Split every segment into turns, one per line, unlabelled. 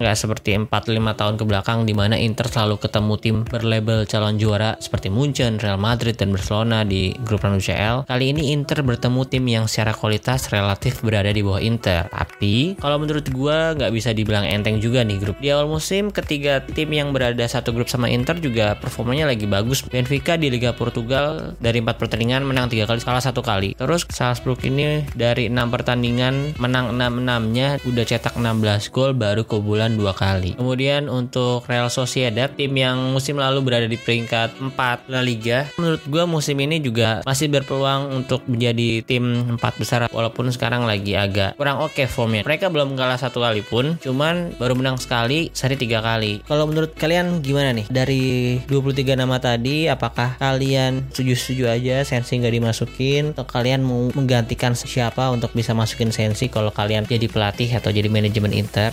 Nggak seperti 4-5 tahun ke belakang di mana Inter selalu ketemu tim berlabel calon juara seperti Munchen, Real Madrid, dan Barcelona di grup non UCL. Kali ini Inter bertemu tim yang secara kualitas relatif berada di bawah Inter. Tapi kalau menurut gue nggak bisa dibilang enteng juga nih grup. Di awal musim ketiga tim yang berada satu grup sama Inter juga performanya lagi bagus. Benfica di Liga Portugal dari 4 pertandingan menang 3 kali, kalah satu kali. Terus Salzburg ini dari 6 pertandingan menang 6-6-nya udah cetak 16 gol baru kebobolan dua kali. Kemudian untuk Real Sociedad, tim yang musim lalu berada di peringkat 4 La Liga, menurut gue musim ini juga masih berpeluang untuk menjadi tim empat besar walaupun sekarang lagi agak kurang oke okay formnya. Mereka belum kalah satu kali pun, cuman baru menang sekali, seri tiga kali. Kalau menurut kalian gimana nih? Dari 23 nama tadi, apakah kalian setuju-setuju aja Sensi nggak dimasukin? Atau kalian mau menggantikan siapa untuk bisa masukin Sensi kalau kalian jadi pelatih atau jadi manajemen Inter?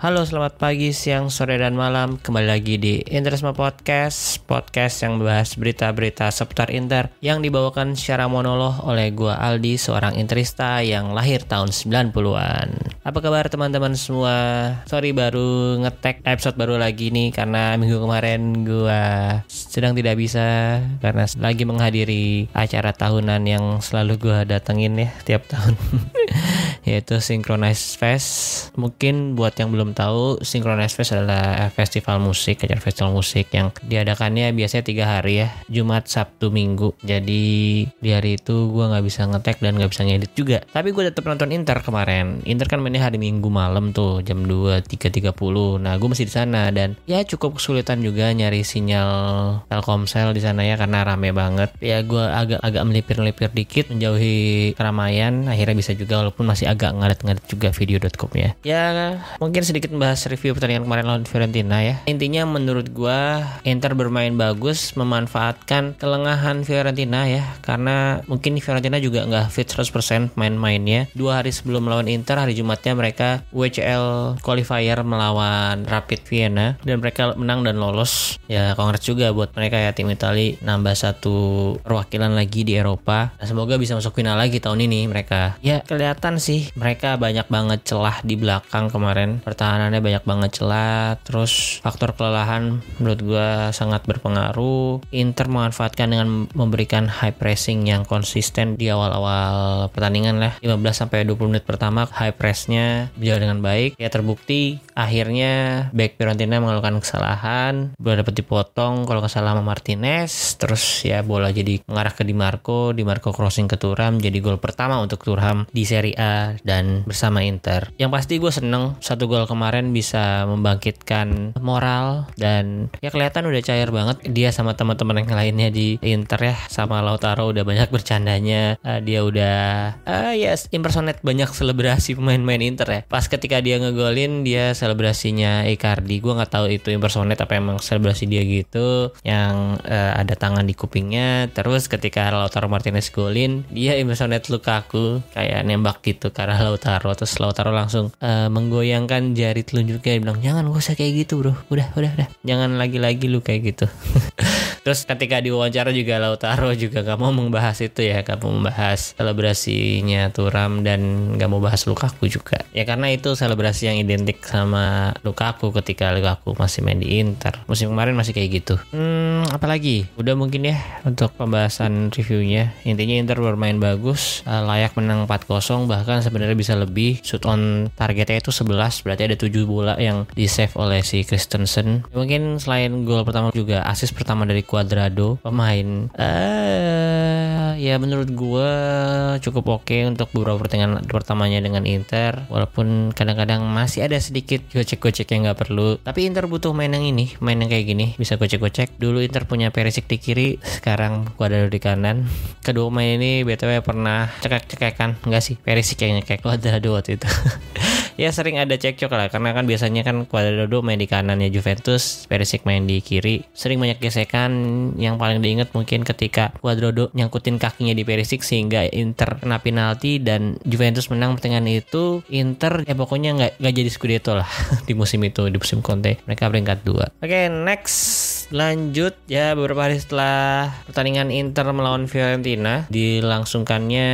Halo, selamat pagi, siang, sore, dan malam. Kembali lagi di Interisme Podcast, podcast yang membahas berita-berita seputar Inter yang dibawakan secara monolog oleh gua Aldi, seorang interista yang lahir tahun 90-an. Apa kabar teman-teman semua? Sorry baru ngetek episode baru lagi nih karena minggu kemarin gua sedang tidak bisa karena lagi menghadiri acara tahunan yang selalu gua datengin ya tiap tahun. yaitu Synchronize Fest. Mungkin buat yang belum tahu, Synchronize Fest adalah festival musik, acara festival musik yang diadakannya biasanya tiga hari ya, Jumat, Sabtu, Minggu. Jadi di hari itu gue nggak bisa ngetek dan nggak bisa ngedit juga. Tapi gue tetap nonton Inter kemarin. Inter kan mainnya hari Minggu malam tuh jam 2 3.30. Nah gue masih di sana dan ya cukup kesulitan juga nyari sinyal Telkomsel di sana ya karena rame banget. Ya gue agak agak melipir-melipir dikit menjauhi keramaian. Akhirnya bisa juga walaupun masih agak ngadet-ngadet juga video.com ya. Ya mungkin sedikit membahas review pertandingan kemarin lawan Fiorentina ya. Intinya menurut gua Inter bermain bagus memanfaatkan kelengahan Fiorentina ya karena mungkin Fiorentina juga nggak fit 100% main-mainnya. Dua hari sebelum melawan Inter hari Jumatnya mereka WCL qualifier melawan Rapid Vienna dan mereka menang dan lolos. Ya kongres juga buat mereka ya tim Italia nambah satu perwakilan lagi di Eropa. Nah, semoga bisa masuk final lagi tahun ini mereka. Ya kelihatan sih mereka banyak banget celah di belakang kemarin pertahanannya banyak banget celah terus faktor kelelahan menurut gue sangat berpengaruh. Inter memanfaatkan dengan memberikan high pressing yang konsisten di awal-awal pertandingan lah. 15 sampai 20 menit pertama high pressnya berjalan dengan baik. Ya terbukti akhirnya back Fiorentina mengeluarkan kesalahan. Bola dapat dipotong kalau nggak salah sama Martinez. Terus ya bola jadi mengarah ke Di Marco. Di Marco crossing ke Turam jadi gol pertama untuk Turham di Serie A dan bersama Inter. Yang pasti gue seneng satu gol kemarin bisa membangkitkan moral dan ya kelihatan udah cair banget dia sama teman-teman yang lainnya di Inter ya sama Lautaro udah banyak bercandanya uh, dia udah uh, yes impersonate banyak selebrasi pemain-pemain Inter ya. Pas ketika dia ngegolin dia selebrasinya Icardi. Gue nggak tahu itu impersonate apa emang selebrasi dia gitu yang uh, ada tangan di kupingnya. Terus ketika Lautaro Martinez golin dia impersonate Lukaku kayak nembak gitu ke arah Lautaro. Terus Lautaro langsung uh, menggoyangkan jari telunjuknya dia bilang jangan gak usah kayak gitu bro. Udah udah udah. Jangan lagi-lagi lu kayak gitu. Terus ketika diwawancara juga Lautaro juga gak mau membahas itu ya gak mau membahas selebrasinya Turam dan gak mau bahas Lukaku juga. Ya karena itu selebrasi yang identik sama Lukaku ketika Lukaku masih main di Inter. Musim kemarin masih kayak gitu. Hmm apalagi? Udah mungkin ya untuk pembahasan reviewnya. Intinya Inter bermain bagus uh, layak menang 4-0 bahkan sebenarnya bisa lebih. Shoot on targetnya itu 11 berarti ada 7 bola yang di save oleh si Christensen. Mungkin selain gol pertama juga assist pertama dari Cuadrado pemain uh, ya menurut gue cukup oke untuk beberapa pertandingan pertamanya dengan Inter walaupun kadang-kadang masih ada sedikit gocek-gocek yang nggak perlu. Tapi Inter butuh main yang ini main yang kayak gini bisa gocek-gocek. Dulu Inter punya Perisic di kiri sekarang Cuadrado di kanan. Kedua main ini BTW pernah cekek-cekekan enggak sih? Perisic yang nyekek Cuadrado waktu itu ya sering ada cekcok lah. Karena kan biasanya kan Cuadrado main di kanannya Juventus Perisic main di kiri. Sering banyak gesekan. Yang paling diingat mungkin ketika Cuadrado nyangkutin kakinya di Perisic sehingga Inter kena penalti dan Juventus menang pertandingan itu Inter ya pokoknya nggak nggak jadi Scudetto lah di musim itu di musim Conte. Mereka peringkat dua. Oke okay, next lanjut ya beberapa hari setelah pertandingan Inter melawan Fiorentina dilangsungkannya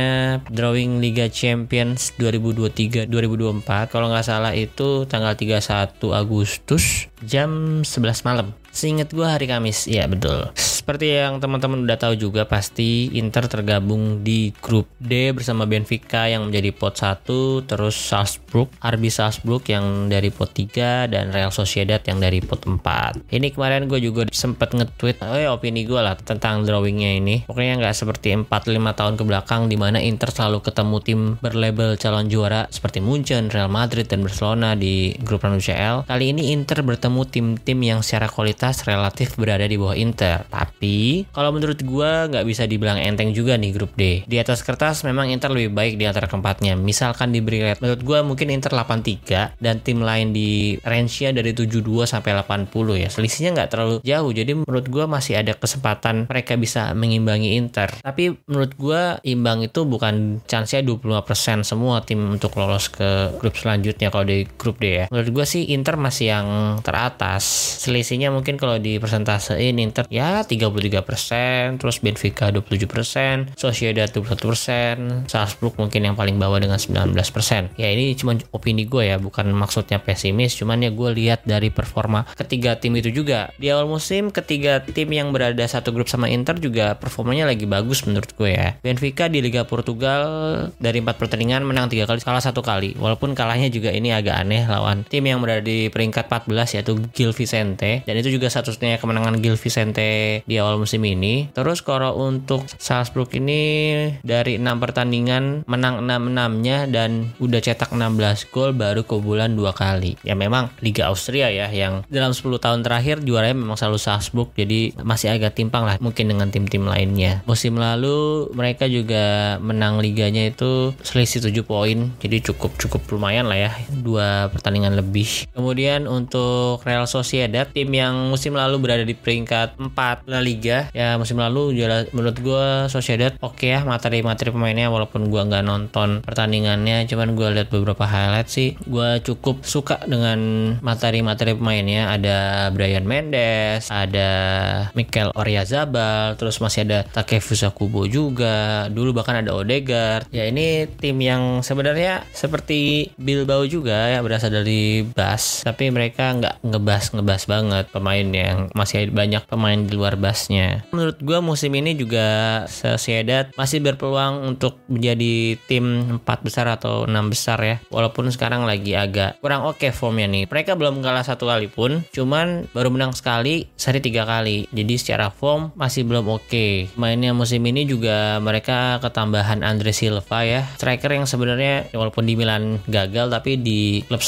drawing Liga Champions 2023-2024 kalau nggak salah itu tanggal 31 Agustus jam 11 malam Seingat gue hari Kamis, ya betul. Seperti yang teman-teman udah tahu juga pasti Inter tergabung di grup D bersama Benfica yang menjadi pot 1, terus Salzburg, RB Salzburg yang dari pot 3 dan Real Sociedad yang dari pot 4. Ini kemarin gue juga sempet nge-tweet oh ya opini gue lah tentang drawingnya ini. Pokoknya nggak seperti 4-5 tahun ke belakang di mana Inter selalu ketemu tim berlabel calon juara seperti Munchen, Real Madrid dan Barcelona di grup UCL. Kali ini Inter bertemu tim-tim yang secara kualitas relatif berada di bawah Inter. Tapi kalau menurut gue nggak bisa dibilang enteng juga nih grup D. Di atas kertas memang Inter lebih baik di antara keempatnya. Misalkan diberi rate, menurut gue mungkin Inter 83 dan tim lain di range-nya dari 72 sampai 80 ya. Selisihnya nggak terlalu jauh. Jadi menurut gue masih ada kesempatan mereka bisa mengimbangi Inter. Tapi menurut gue imbang itu bukan chance-nya 25% semua tim untuk lolos ke grup selanjutnya kalau di grup D ya. Menurut gue sih Inter masih yang teratas. Selisihnya mungkin kalau di persentasein Inter ya 33%, terus Benfica 27%, Sociedad 21%, Salzburg mungkin yang paling bawah dengan 19%. Ya ini cuma opini gue ya, bukan maksudnya pesimis, cuman ya gue lihat dari performa ketiga tim itu juga. Di awal musim ketiga tim yang berada satu grup sama Inter juga performanya lagi bagus menurut gue ya. Benfica di Liga Portugal dari empat pertandingan menang tiga kali, kalah satu kali. Walaupun kalahnya juga ini agak aneh lawan tim yang berada di peringkat 14 yaitu Gil Vicente dan itu juga juga satu-satunya kemenangan Gil Vicente di awal musim ini. Terus kalau untuk Salzburg ini dari 6 pertandingan menang 6-6-nya dan udah cetak 16 gol baru kebobolan dua kali. Ya memang Liga Austria ya yang dalam 10 tahun terakhir juaranya memang selalu Salzburg jadi masih agak timpang lah mungkin dengan tim-tim lainnya. Musim lalu mereka juga menang liganya itu selisih 7 poin jadi cukup cukup lumayan lah ya dua pertandingan lebih. Kemudian untuk Real Sociedad tim yang musim lalu berada di peringkat 4 La Liga. Ya musim lalu menurut gue Sociedad oke okay ya materi-materi pemainnya walaupun gue nggak nonton pertandingannya cuman gue lihat beberapa highlight sih. Gue cukup suka dengan materi-materi pemainnya. Ada Brian Mendes ada Mikel Oryazabal terus masih ada Takefusa Kubo juga. Dulu bahkan ada Odegaard. Ya ini tim yang sebenarnya seperti Bilbao juga ya berasal dari Bas. Tapi mereka nggak ngebas ngebas banget. Pemain lain yang masih banyak pemain di luar basnya. Menurut gue musim ini juga Sociedad masih berpeluang untuk menjadi tim empat besar atau enam besar ya. Walaupun sekarang lagi agak kurang oke okay formnya nih. Mereka belum kalah satu kali pun, cuman baru menang sekali, seri tiga kali. Jadi secara form masih belum oke. Okay. Mainnya musim ini juga mereka ketambahan Andre Silva ya, striker yang sebenarnya walaupun di Milan gagal tapi di klub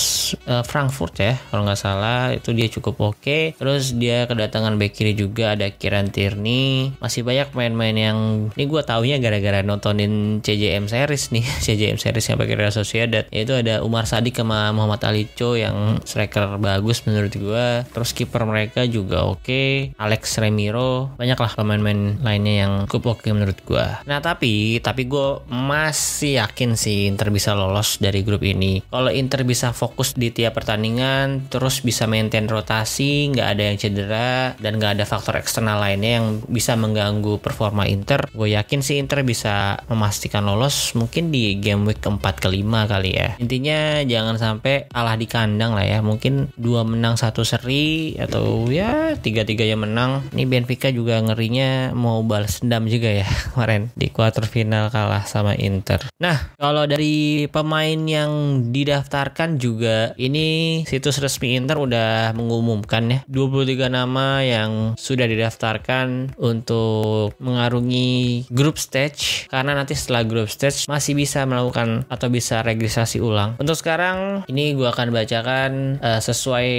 uh, Frankfurt ya kalau nggak salah itu dia cukup oke. Okay. Terus dia kedatangan back kiri juga ada Kiran Tierney. Masih banyak main-main yang ini gue taunya gara-gara nontonin CJM series nih. CJM series yang pakai Real Sociedad. Yaitu ada Umar Sadik sama Muhammad Ali Cho yang striker bagus menurut gue terus kiper mereka juga oke. Okay. Alex Remiro. Banyaklah pemain-pemain lainnya yang cukup oke okay menurut gue nah tapi tapi gue masih yakin sih Inter bisa lolos dari grup ini. Kalau Inter bisa fokus di tiap pertandingan terus bisa maintain rotasi nggak ada yang cedera dan gak ada faktor eksternal lainnya yang bisa mengganggu performa Inter, gue yakin sih Inter bisa memastikan lolos mungkin di game week keempat kelima kali ya. Intinya jangan sampai kalah di kandang lah ya. Mungkin dua menang satu seri atau ya tiga tiga yang menang. Ini Benfica juga ngerinya mau balas dendam juga ya kemarin di quarter final kalah sama Inter. Nah kalau dari pemain yang didaftarkan juga ini situs resmi Inter udah mengumumkan ya 20 23 nama yang sudah didaftarkan untuk mengarungi grup stage karena nanti setelah grup stage masih bisa melakukan atau bisa registrasi ulang. Untuk sekarang ini gue akan bacakan uh, sesuai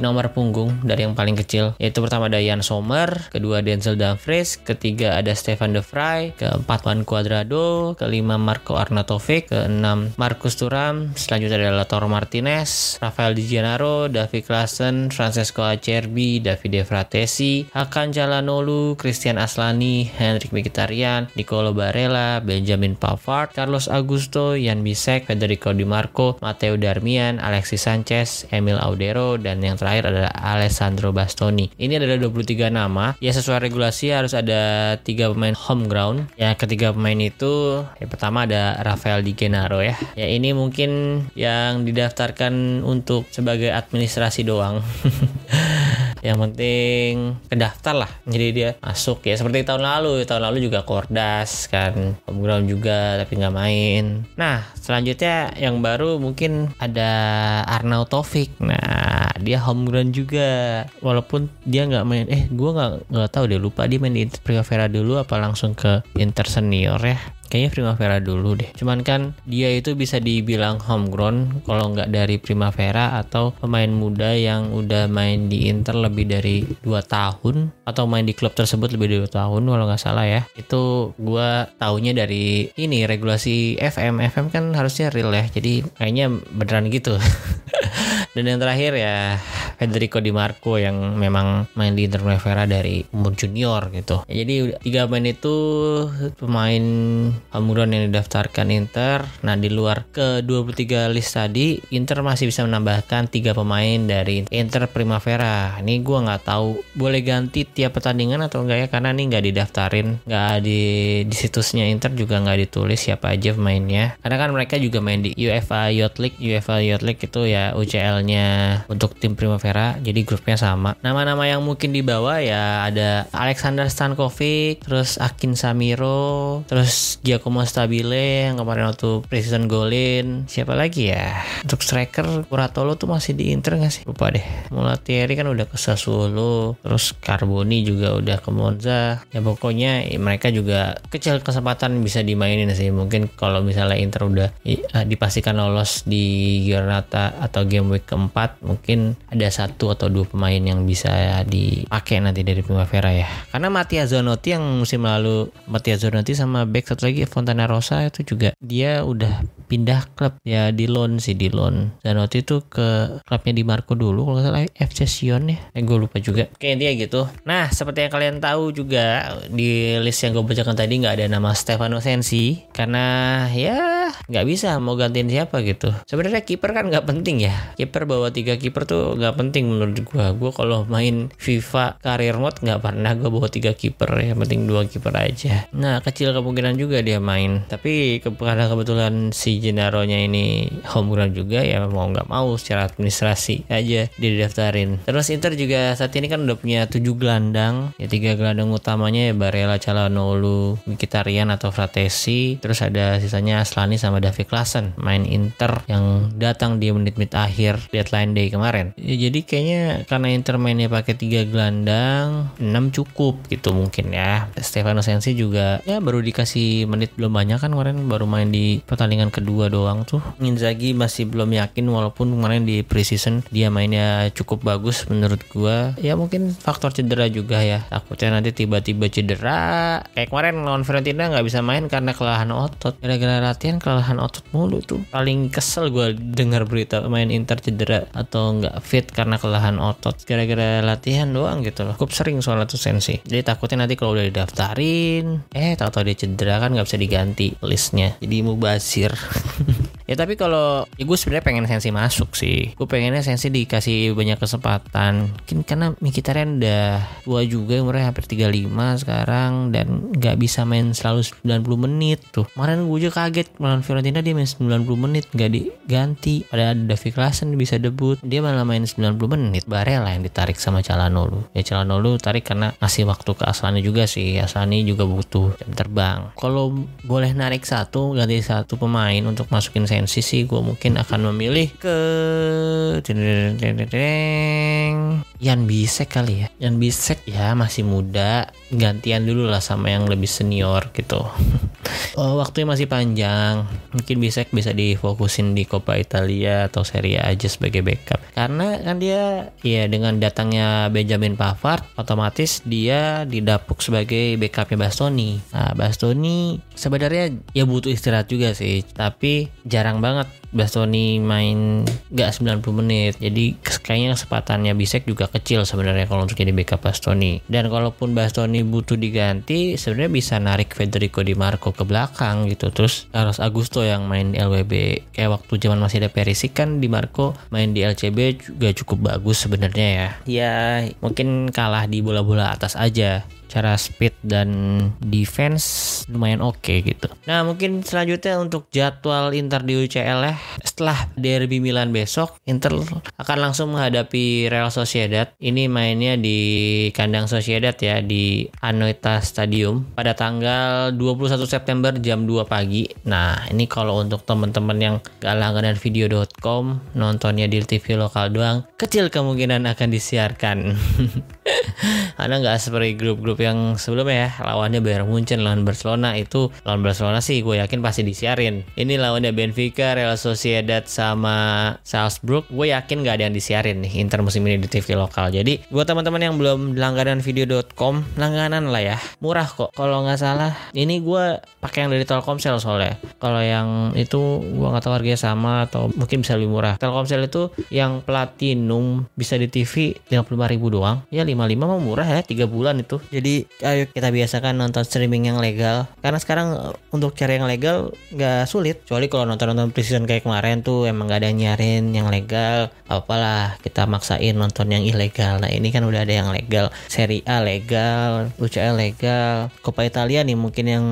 nomor punggung dari yang paling kecil yaitu pertama ada Jan Sommer, kedua Denzel Dumfries, ketiga ada Stefan De Vrij, keempat Juan Cuadrado, kelima Marco Arnautovic, keenam Marcus Thuram, selanjutnya adalah Toro Martinez, Rafael Di Gennaro, David Klaassen, Francesco Acerbi, Davide Fratesi, Hakan Calhanoglu, Christian Aslani, Henrik Mkhitaryan, Nicolo Barella, Benjamin Pavard, Carlos Augusto, Jan Bisek, Federico Di Marco, Matteo Darmian, Alexis Sanchez, Emil Audero, dan yang terakhir adalah Alessandro Bastoni. Ini adalah 23 nama. Ya sesuai regulasi harus ada tiga pemain home ground. Ya ketiga pemain itu yang pertama ada Rafael Di Gennaro ya. Ya ini mungkin yang didaftarkan untuk sebagai administrasi doang. yang penting kedaftar lah jadi dia masuk ya. Seperti tahun lalu tahun lalu juga Kordas kan homeground juga tapi nggak main. Nah selanjutnya yang baru mungkin ada Arnaud Taufik. Nah dia homeground juga. Walaupun dia nggak main eh gue nggak nggak tahu deh lupa dia main di Primavera dulu apa langsung ke Inter Senior ya kayaknya Primavera dulu deh. Cuman kan dia itu bisa dibilang homegrown kalau nggak dari Primavera atau pemain muda yang udah main di Inter lebih dari 2 tahun atau main di klub tersebut lebih dari 2 tahun kalau nggak salah ya. Itu gua taunya dari ini regulasi FM. FM kan harusnya real ya. Jadi kayaknya beneran gitu. Dan yang terakhir ya Federico Di Marco yang memang main di Inter Primavera dari umur junior gitu. Ya, jadi tiga pemain itu pemain homegrown yang didaftarkan Inter. Nah di luar ke 23 list tadi Inter masih bisa menambahkan tiga pemain dari Inter Primavera. Ini gue nggak tahu boleh ganti tiap pertandingan atau enggak ya karena ini nggak didaftarin, nggak di di situsnya Inter juga nggak ditulis siapa aja pemainnya. Karena kan mereka juga main di UEFA Youth League. UEFA Youth League itu ya UCL-nya untuk tim Primavera. Jadi grupnya sama. Nama-nama yang mungkin dibawa ya ada Alexander Stankovic, terus Akin Samiro, terus Giacomo Stabile yang kemarin waktu preseason golin. Siapa lagi ya? Untuk striker Kuratolo tuh masih di Inter gak sih? Lupa deh. Mulatieri kan udah ke Sassuolo terus Carboni juga udah ke Monza. Ya pokoknya ya, mereka juga kecil kesempatan bisa dimainin sih. Mungkin kalau misalnya Inter udah ya, dipastikan lolos di Giornata atau game week keempat mungkin ada satu atau dua pemain yang bisa dipakai nanti dari Primavera ya. Karena Mattia Zanotti yang musim lalu Mattia Zanotti sama back satu lagi Fontana Rosa itu juga dia udah pindah klub. Ya di loan sih di loan dan waktu itu ke klubnya di Marco dulu kalau nggak salah FC Sion ya. Eh, gue lupa juga. Kayak dia gitu. Nah seperti yang kalian tahu juga di list yang gue bacakan tadi nggak ada nama Stefano Sensi karena ya nggak bisa mau gantiin siapa gitu. Sebenarnya kiper kan nggak penting ya. Kiper bawa tiga kiper tuh nggak penting menurut gue gue kalau main FIFA karir mode nggak pernah gue bawa tiga kiper ya penting dua kiper aja. Nah kecil kemungkinan juga dia main tapi karena kebetulan si Gennaro-nya ini homegrown juga ya mau nggak mau secara administrasi aja didaftarin. Terus Inter juga saat ini kan udah punya tujuh gelandang, ya tiga gelandang utamanya ya Barella, Calhanoglu, Mkhitaryan atau Fratesi, terus ada sisanya Aslani sama David Klaassen main Inter yang datang di menit-menit akhir deadline day kemarin. Ya, jadi kayaknya karena Inter mainnya pakai tiga gelandang, 6 cukup gitu mungkin ya. Stefano Sensi juga ya baru dikasih menit belum banyak kan kemarin baru main di pertandingan kedua doang tuh. Inzaghi masih belum yakin walaupun kemarin di preseason dia mainnya cukup bagus menurut gua. Ya mungkin faktor cedera juga ya. Takutnya nanti tiba-tiba cedera. Kayak kemarin lawan Fiorentina nggak bisa main karena kelelahan otot. Gara-gara latihan kelelahan otot mulu tuh. Paling kesel gua dengar berita main Inter cedera atau nggak fit karena kelelahan otot. Gara-gara latihan doang gitu loh. Cukup sering soal tuh sensi. Jadi takutnya nanti kalau udah didaftarin eh tahu-tahu dia cedera kan nggak bisa diganti listnya. Jadi mubazir ya tapi kalau ya gue sebenarnya pengen sensi masuk sih. Gue pengennya sensi dikasih banyak kesempatan. Mungkin karena Mkhitaryan udah tua juga umurnya hampir 35 sekarang dan nggak bisa main selalu 90 menit tuh. Kemarin gue juga kaget melawan Fiorentina dia main 90 menit nggak diganti. Ada David Klaassen bisa debut dia malah main 90 menit. Barella yang ditarik sama Calhanoglu. Ya Calhanoglu tarik karena ngasih waktu ke Aslani juga sih. Aslani juga butuh jam terbang. Kalau boleh narik satu ganti satu pemain untuk masukin sih gue mungkin akan memilih ke Yan Bisek kali ya. Yan Bisek ya masih muda. Gantian dulu lah sama yang lebih senior gitu. Oh, waktunya masih panjang. Mungkin Bisek bisa difokusin di Coppa Italia atau Serie A aja sebagai backup. Karena kan dia ya dengan datangnya Benjamin Pavard otomatis dia didapuk sebagai backupnya Bastoni. Nah Bastoni sebenarnya ya butuh istirahat juga sih. Tapi jarang banget Bastoni main gak 90 menit. Jadi kayaknya kesempatannya Bisek juga kecil sebenarnya kalau untuk jadi backup Bastoni. Dan kalaupun Bastoni butuh diganti sebenarnya bisa narik Federico Di Marco ke belakang gitu. Terus Carlos Augusto yang main di LWB kayak waktu zaman masih ada Perisic kan Di Marco main di LCB juga cukup bagus sebenarnya ya. Ya mungkin kalah di bola-bola atas aja. Cara speed dan defense lumayan oke okay gitu. Nah mungkin selanjutnya untuk jadwal Inter di UCL ya setelah derby Milan besok Inter akan langsung menghadapi Real Sociedad. Ini mainnya di kandang Sociedad ya di Anoeta Stadium pada tanggal 21 September jam 2 pagi. Nah ini kalau untuk teman-teman yang gak langganan video.com nontonnya di TV lokal doang kecil kemungkinan akan disiarkan. Karena nggak seperti grup-grup yang sebelumnya ya lawannya Bayern Munchen lawan Barcelona itu lawan Barcelona sih gue yakin pasti disiarin ini lawannya Benfica Real Sociedad sama Salzburg gue yakin gak ada yang disiarin nih Inter musim ini di TV lokal. Jadi buat teman-teman yang belum langganan video.com langganan lah ya. Murah kok kalau nggak salah. Ini gue pakai yang dari Telkomsel soalnya. Kalau yang itu gue nggak tahu harganya sama atau mungkin bisa lebih murah. Telkomsel itu yang platinum bisa di TV 55 ribu doang. Ya 55 mah murah ya 3 bulan itu. Jadi ayo kita biasakan nonton streaming yang legal. Karena sekarang untuk cari yang legal nggak sulit. Kecuali kalau nonton-nonton precision kayak kemarin tuh emang gak ada yang nyarin yang legal apalah kita maksain nonton yang ilegal. Nah ini kan udah ada yang legal seri A legal UCL legal Coppa Italia nih mungkin yang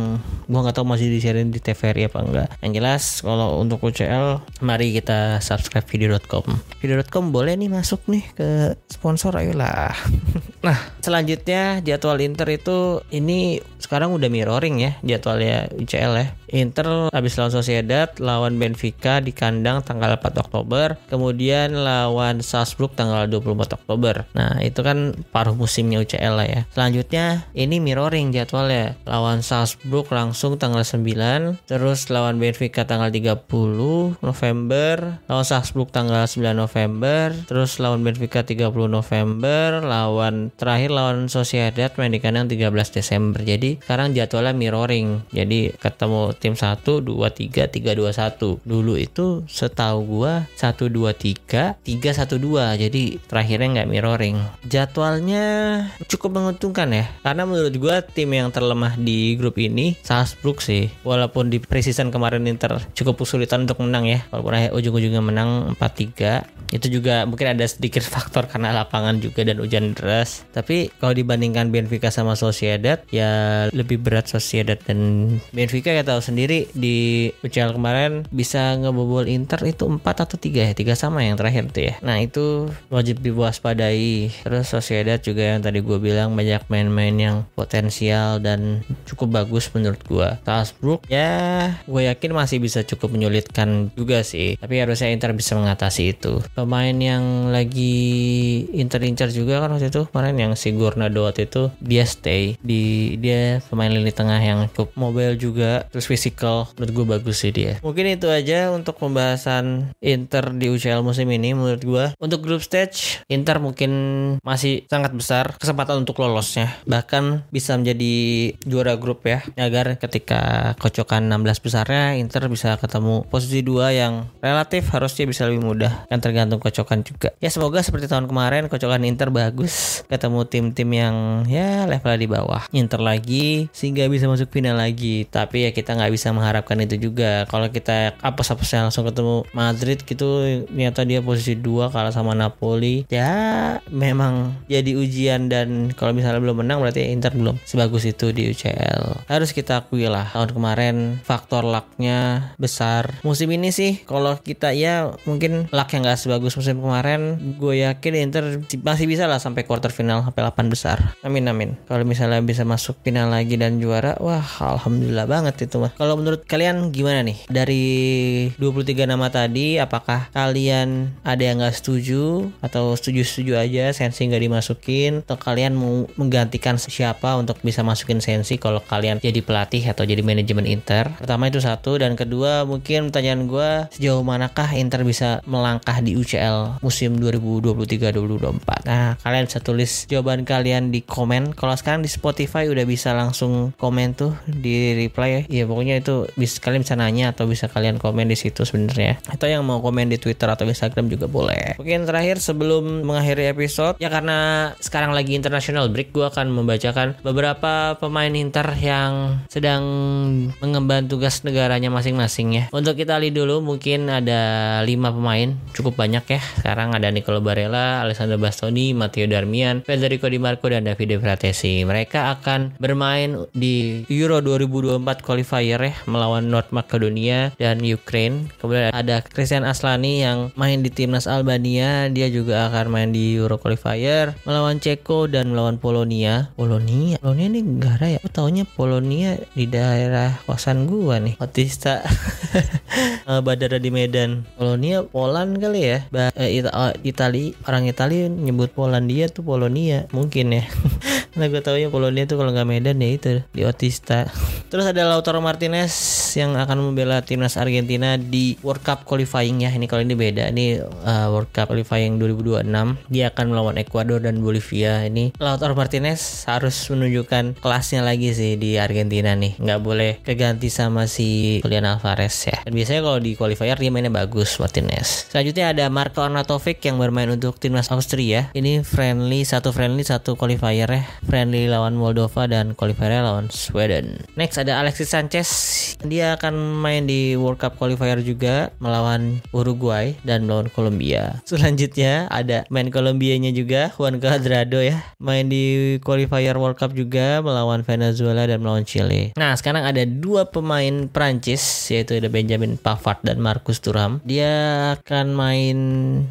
gua nggak tahu masih disiarin di TVRI apa enggak yang jelas kalau untuk UCL mari kita subscribe video.com video.com boleh nih masuk nih ke sponsor ayolah nah selanjutnya jadwal Inter itu ini sekarang udah mirroring ya jadwalnya UCL ya. Inter habis lawan Sociedad, lawan Benfica di kandang tanggal 4 Oktober, kemudian lawan Salzburg tanggal 24 Oktober. Nah, itu kan paruh musimnya UCL lah ya. Selanjutnya ini mirroring jadwalnya. Lawan Salzburg langsung tanggal 9, terus lawan Benfica tanggal 30 November, lawan Salzburg tanggal 9 November, terus lawan Benfica 30 November, lawan terakhir lawan Sociedad main di kandang 13 Desember. Jadi sekarang jadwalnya mirroring. Jadi ketemu tim 1 2 3 3 2 1. Dulu itu setahu gua 1 2 3 3 1 2. Jadi terakhirnya nggak mirroring. Jadwalnya cukup menguntungkan ya. Karena menurut gua tim yang terlemah di grup ini Salzburg sih. Walaupun di preseason kemarin Inter cukup kesulitan untuk menang ya. Walaupun akhir ujung-ujungnya menang 4-3. Itu juga mungkin ada sedikit faktor karena lapangan juga dan hujan deras. Tapi kalau dibandingkan Benfica sama Sociedad ya lebih berat Sociedad dan Benfica. Ya tahu sendiri di UCL kemarin bisa ngebobol Inter itu 4 atau 3 ya? 3 sama yang terakhir tuh ya. Nah itu wajib diwaspadai. Terus Sociedad juga yang tadi gue bilang banyak main-main yang potensial dan cukup bagus menurut gue Salzburg ya gue yakin masih bisa cukup menyulitkan juga sih. Tapi harusnya Inter bisa mengatasi itu. Pemain yang lagi Inter-Inter juga kan waktu itu kemarin yang si Gornado waktu itu dia stay di dia pemain lini tengah yang cukup mobile juga terus physical menurut gue bagus sih dia. Mungkin itu aja untuk pembahasan Inter di UCL musim ini menurut gue untuk group stage Inter mungkin masih sangat besar kesempatan untuk lolosnya. Bahkan bisa menjadi juara grup ya agar ketika kocokan 16 besarnya Inter bisa ketemu posisi dua yang relatif harusnya bisa lebih mudah. Kan tergantung kocokan juga. Ya semoga seperti tahun kemarin kocokan Inter bagus ketemu tim-tim yang ya levelnya di bawah. Inter lagi sehingga bisa masuk final lagi. Tapi ya kita nggak bisa mengharapkan itu juga. Kalau kita apa apesnya langsung ketemu Madrid gitu ternyata dia posisi dua kalah sama Napoli. Ya memang jadi ujian dan kalau misalnya belum menang berarti Inter belum sebagus itu di UCL harus kita akui lah tahun kemarin faktor lucknya besar. Musim ini sih kalau kita ya mungkin luck yang nggak sebagus musim kemarin, gue yakin Inter masih bisa lah sampai quarter final sampai 8 besar. Amin amin. Kalau misalnya bisa masuk final lagi dan juara, wah alhamdulillah banget itu mah. Kalau menurut kalian gimana nih? Dari 23 nama tadi, apakah kalian ada yang nggak setuju atau setuju-setuju aja Sensi nggak dimasukin atau kalian mau menggantikan siapa untuk bisa masukin Sensi kalau kalian jadi pelatih atau jadi manajemen Inter? Pertama itu satu dan kedua mungkin pertanyaan gue sejauh manakah Inter bisa melangkah di UCL musim 2023-2024. Nah, kalian bisa tulis jawaban kalian di komen. Kalau sekarang di Spotify udah bisa langsung komen tuh di reply. Ya pokoknya itu bisa kalian bisa nanya atau bisa kalian komen di situ sebenarnya. Atau yang mau komen di Twitter atau Instagram juga boleh. Mungkin terakhir sebelum mengakhiri episode ya karena sekarang lagi international break gue akan membacakan beberapa pemain Inter yang sedang mengemban tugas negaranya masing-masing ya. Untuk Italia dulu mungkin ada lima pemain cukup banyak ya. Sekarang ada Nicolo Barella, Alessandro Bastoni, Matteo Darmian, Federico Di Marco dan Davide Fratesi. Mereka akan bermain di Euro 2024 qualifier ya melawan North Macedonia dan Ukraine. Kemudian ada Christian Aslani yang main di timnas Albania, dia juga akan main di Euro qualifier melawan Ceko dan melawan Polonia. Polonia, Polonia ini negara ya? Aku taunya Polonia di daerah kosan gua nih. Otista Badara di Medan. Polonia Poland kali ya. Ba eh, oh, Itali orang Itali nyebut Polandia tuh Polonia mungkin ya. nah gue tau ya Polonia tuh kalau nggak Medan ya itu di Otista. Terus ada Lautaro Martinez yang akan membela timnas Argentina di World Cup qualifying ya. Ini kalau ini beda. Ini uh, World Cup qualifying 2026. Dia akan melawan Ekuador dan Bolivia. Ini Lautaro Martinez harus menunjukkan kelasnya lagi sih di Argentina nih. Nggak boleh keganti sama si Julian Alvarez ya. Dan biasanya kalau di qualifier dia mainnya bagus Martinez. Selanjutnya ada Marco Arnautovic yang bermain untuk timnas Austria. Ini friendly satu friendly satu qualifier ya. Friendly lawan Moldova dan qualifier lawan Sweden. Next ada Alexis Sanchez. Dia akan main di World Cup qualifier juga melawan Uruguay dan melawan Kolombia. Selanjutnya ada main Kolombianya juga Juan Cuadrado ya. Main di qualifier World Cup juga melawan Venezuela dan melawan Chile. Nah, sekarang ada dua pemain Prancis yaitu ada Benjamin Pavard dan Marcus Thuram. Dia akan main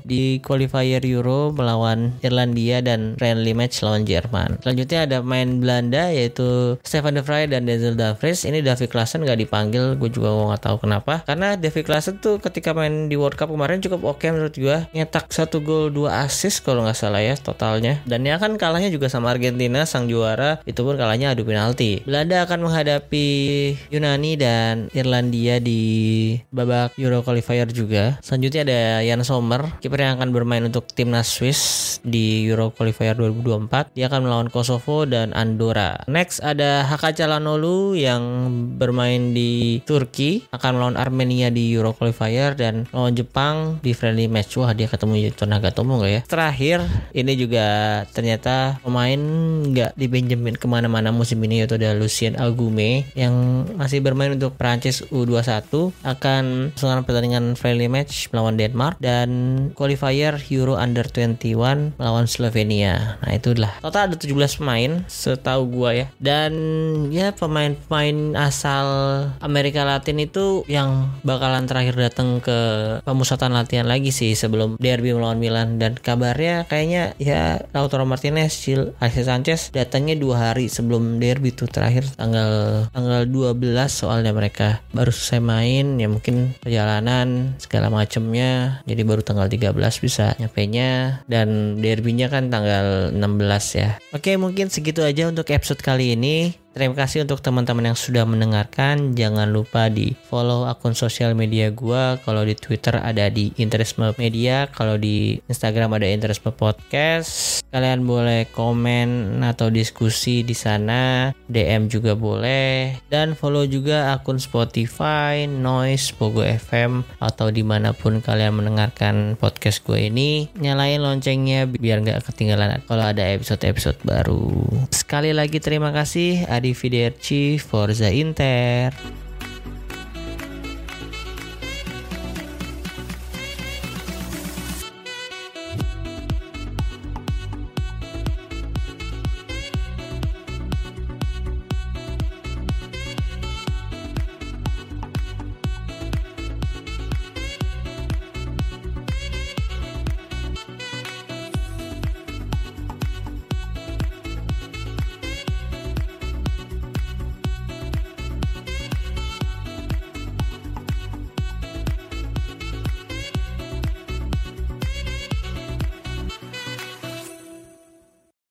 di qualifier Euro melawan Irlandia dan friendly match lawan Jerman. Selanjutnya ada main Belanda yaitu Stefan de Vrij dan Denzel Dumfries. Ini David Klaassen nggak dipanggil, gue juga nggak tahu kenapa. Karena David Klaassen tuh ketika main di World Cup kemarin cukup oke okay menurut gue. Nyetak satu gol dua assist kalau nggak salah ya totalnya. Dan dia kan kalahnya juga sama Argentina sang juara. Itu pun kalahnya adu penalti. Belanda akan menghadapi Yunani dan Irlandia di babak Euro qualifier juga. Selanjutnya ada Jan Sommer, kiper yang akan bermain untuk timnas Swiss di Euro qualifier 2024. Dia akan melawan Kosovo dan Andorra. Next ada Calhanoglu yang bermain di Turki akan melawan Armenia di Euro qualifier dan melawan Jepang di friendly match. Wah, dia ketemu Yuto Nagatomo nggak ya? Terakhir, ini juga ternyata pemain nggak di Benjamin ke mana-mana musim ini yaitu ada Lucien Agume yang masih bermain untuk Prancis U21 akan melakukan pertandingan friendly match melawan Denmark dan qualifier Euro Under 21 melawan Slovenia. Nah, itulah. Total ada 17 pemain setahu gua ya. Dan ya pemain-pemain asal Amerika Latin itu yang bakalan terakhir datang ke pemusatan latihan lagi sih sebelum derby melawan Milan. Dan kabarnya kayaknya ya Lautaro Martinez, Gil, Alexis Sanchez datangnya dua hari sebelum derby tuh terakhir. Tanggal tanggal 12 soalnya mereka baru selesai main ya mungkin perjalanan segala macemnya. Jadi baru tanggal 13 bisa nyampe nya dan derbynya kan tanggal 16 ya. Oke segitu aja untuk episode kali ini Terima kasih untuk teman-teman yang sudah mendengarkan. Jangan lupa di follow akun sosial media gua. Kalau di Twitter ada di Interisme Media, kalau di Instagram ada Interisme Podcast. Kalian boleh komen atau diskusi di sana, DM juga boleh. Dan follow juga akun Spotify, Noise, Pogo FM atau di mana pun kalian mendengarkan podcast gue ini. Nyalain loncengnya biar nggak ketinggalan kalau ada episode-episode baru. Sekali lagi terima kasih. Adi Fiderci Forza Inter